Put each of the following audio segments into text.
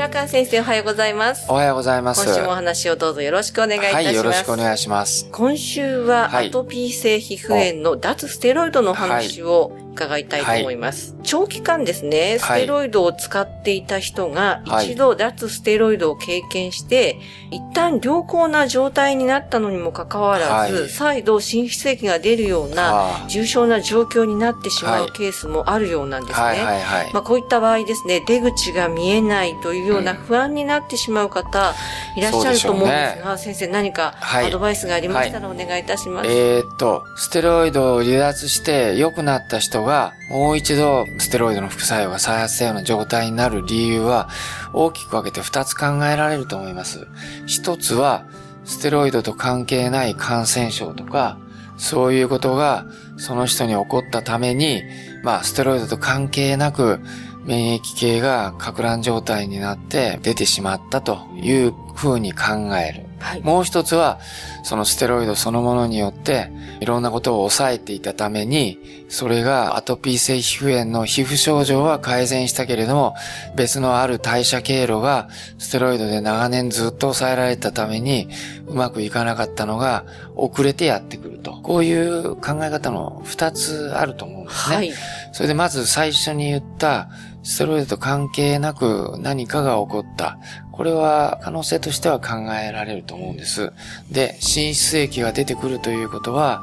白川先生おはようございますおはようございます。今週もお話をどうぞよろしくお願いいたします、はい、よろしくお願いします。今週ははいアトピー性皮膚炎の脱ステロイドの話を伺いたいと思います。長期間ですね、スはい。テロイドを使っていた人がはい。一度脱ステロイドを経験して、一旦良好な状態になったのにもかかわらず、はい。再度心室液が出るようなあ重症な状況になってしまはいうケースもあるようなんですね。はいはいはい。まあ、こういった場合ですね、出口が見えないというような不安になってしまう方、いらっしゃると思うんですが、先生何かはい。アドバイスがありましたらお願いいたします。えーっと、ステロイドを離脱して良くなった人が、もう一度ステロイドの副作用が再発したような状態になる理由は、大きく分けて二つ考えられると思います。一つは、ステロイドと関係ない感染症とか、そういうことがその人に起こったために、まあ、ステロイドと関係なく、免疫系が錯乱状態になって出てしまったというふうに考える。はい。もう一つは、そのステロイドそのものによって、いろんなことを抑えていたために、それがアトピー性皮膚炎の皮膚症状は改善したけれども、別のある代謝経路がステロイドで長年ずっと抑えられたために、うまくいかなかったのが遅れてやってくると。こういう考え方の二つあると思うんですね。はい。それでまず最初に言った、ステロイドと関係なく何かが起こった。これは可能性としては考えられると思うんです。で、心室液が出てくるということは、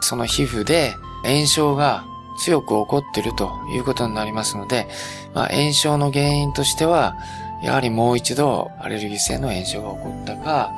その皮膚で炎症が強く起こってるということになりますので、まあ、炎症の原因としては、やはりもう一度アレルギー性の炎症が起こったか、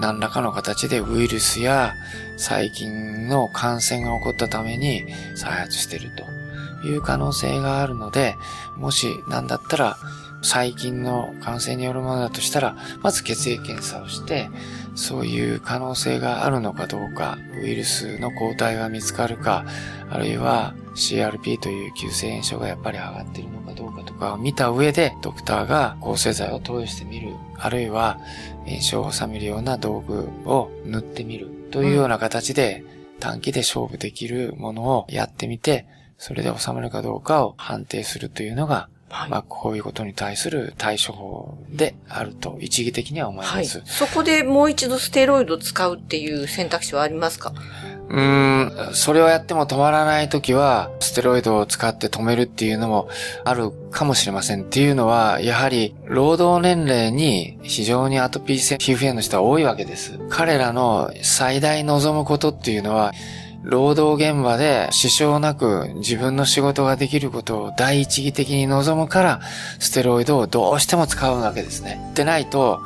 何らかの形でウイルスや細菌の感染が起こったために再発していると。いう可能性があるので、もし何だったら細菌の感染によるものだとしたら、まず血液検査をして、そういう可能性があるのかどうか、ウイルスの抗体が見つかるか、あるいは CRP という急性炎症がやっぱり上がっているのかどうかとかを見た上で、ドクターが抗生剤を投与してみる、あるいは炎症を収めるような道具を塗ってみるというような形で、短期で勝負できるものをやってみて、それで収まるかどうかを判定するというのが、はいまあ、こういうことに対する対処法であると一義的には思いはい。ます。そこでもう一度ステロイドを使うっていう選択肢はありますか？うーん、それをやっても止まらないときは、ステロイドを使って止めるっていうのもあるかもしれません。っていうのは、やはり、労働年齢に非常にアトピー性皮膚炎の人は多いわけです。彼らの最大望むことっていうのは、労働現場で支障なく自分の仕事ができることを第一義的に望むから、ステロイドをどうしても使うわけですね。でないと、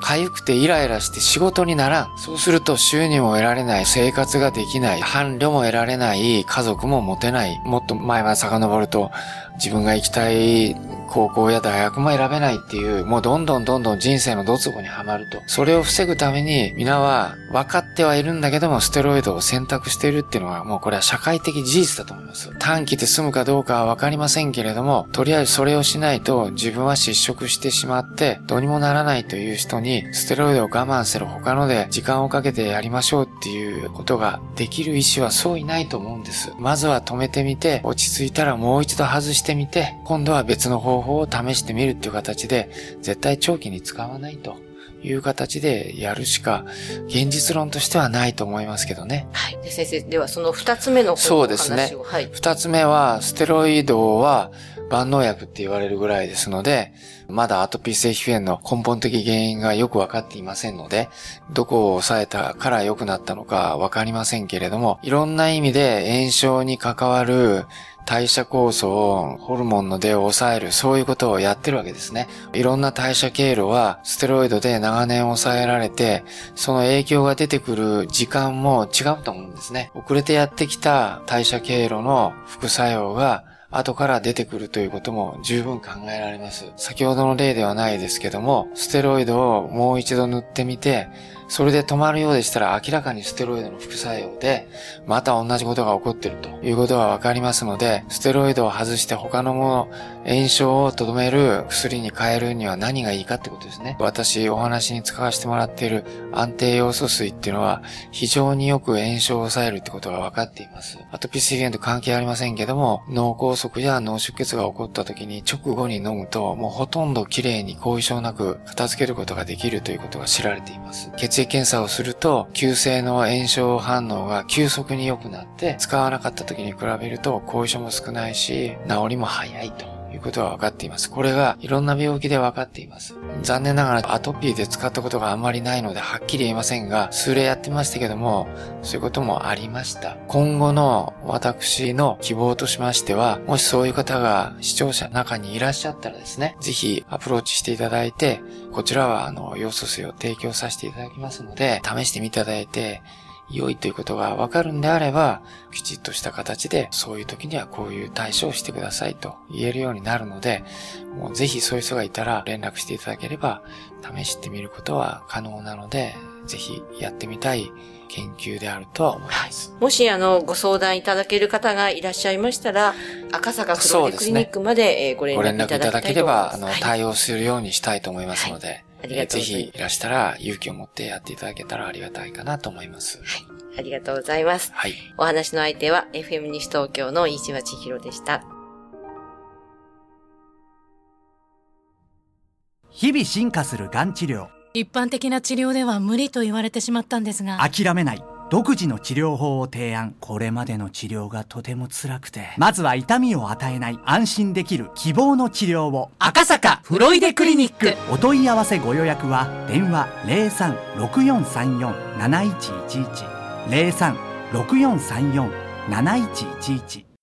痒くてイライラして仕事にならん。そうすると収入も得られない、生活ができない、伴侶も得られない、家族も持てない。もっと前まで遡ると、自分が行きたい高校や大学も選べないっていう、もうどんどんどんどん人生のドツボにはまると。それを防ぐために、皆は分かってはいるんだけども、ステロイドを選択しているっていうのは、もうこれは社会的事実だと思います。短期で済むかどうかは分かりませんけれども、とりあえずそれをしないと、自分は失職してしまって、どうにもならないという人に、ステロイドを我慢する他ので、時間をかけてやりましょうっていうことができる意思はそういないと思うんです。まずは止めてみて、落ち着いたらもう一度外してみて、今度は別の方法を試してみるっていう形で、絶対長期に使わないという形でやるしか、現実論としてはないと思いますけどね。はい。で先生、ではその二つ目のそうですねはい。二つ目は、ステロイドは万能薬って言われるぐらいですので、まだアトピー性皮膚炎の根本的原因がよくわかっていませんので、どこを抑えたから良くなったのかわかりませんけれども、いろんな意味で炎症に関わる代謝酵素をホルモンの出を抑える、そういうことをやってるわけですね。いろんな代謝経路はステロイドで長年抑えられて、その影響が出てくる時間も違うと思うんですね。遅れてやってきた代謝経路の副作用が後から出てくるということも十分考えられます。先ほどの例ではないですけども、ステロイドをもう一度塗ってみて、それで止まるようでしたら明らかにステロイドの副作用で、また同じことが起こっているということがわかりますので、ステロイドを外して他のもの、炎症をとどめる薬に変えるには何がいいかってことですね。私お話に使わせてもらっている安定要素水っていうのは非常によく炎症を抑えるってことが分かっています。アトピー性炎と関係ありませんけども、脳梗塞や脳出血が起こった時に直後に飲むともうほとんど綺麗に後遺症なく片付けることができるということが知られています。血液検査をすると急性の炎症反応が急速に良くなって使わなかった時に比べると後遺症も少ないし治りも早いと。ことが分かっています。これがいろんな病気で分かっています。残念ながらアトピーで使ったことがあんまりないのではっきり言えませんが、数例やってましたけども、そういうこともありました。今後の私の希望としましては、もしそういう方が視聴者の中にいらっしゃったらですね、ぜひアプローチしていただいて、こちらはあの、要素水を提供させていただきますので、試してみていただいて、良いということがわかるんであれば、きちっとした形で、そういう時にはこういう対処をしてくださいと言えるようになるので、もうぜひそういう人がいたら連絡していただければ、試してみることは可能なので、ぜひやってみたい研究であるとは思います。はい、もし、あの、ご相談いただける方がいらっしゃいましたら、赤坂フローレクリニックまで、ご連絡いただければ、あの、対応するようにしたいと思いますので、はいありがとうございます。ぜひいらしたら勇気を持ってやっていただけたらありがたいかなと思います。はい。ありがとうございます。はい。お話の相手は FM 西東京の石橋弘でした。日々進化するがん治療。一般的な治療では無理と言われてしまったんですが。諦めない。独自の治療法を提案。これまでの治療がとても辛くて。まずは痛みを与えない安心できる希望の治療を。赤坂フロイデクリニック。お問い合わせご予約は電話0364347111 0364347111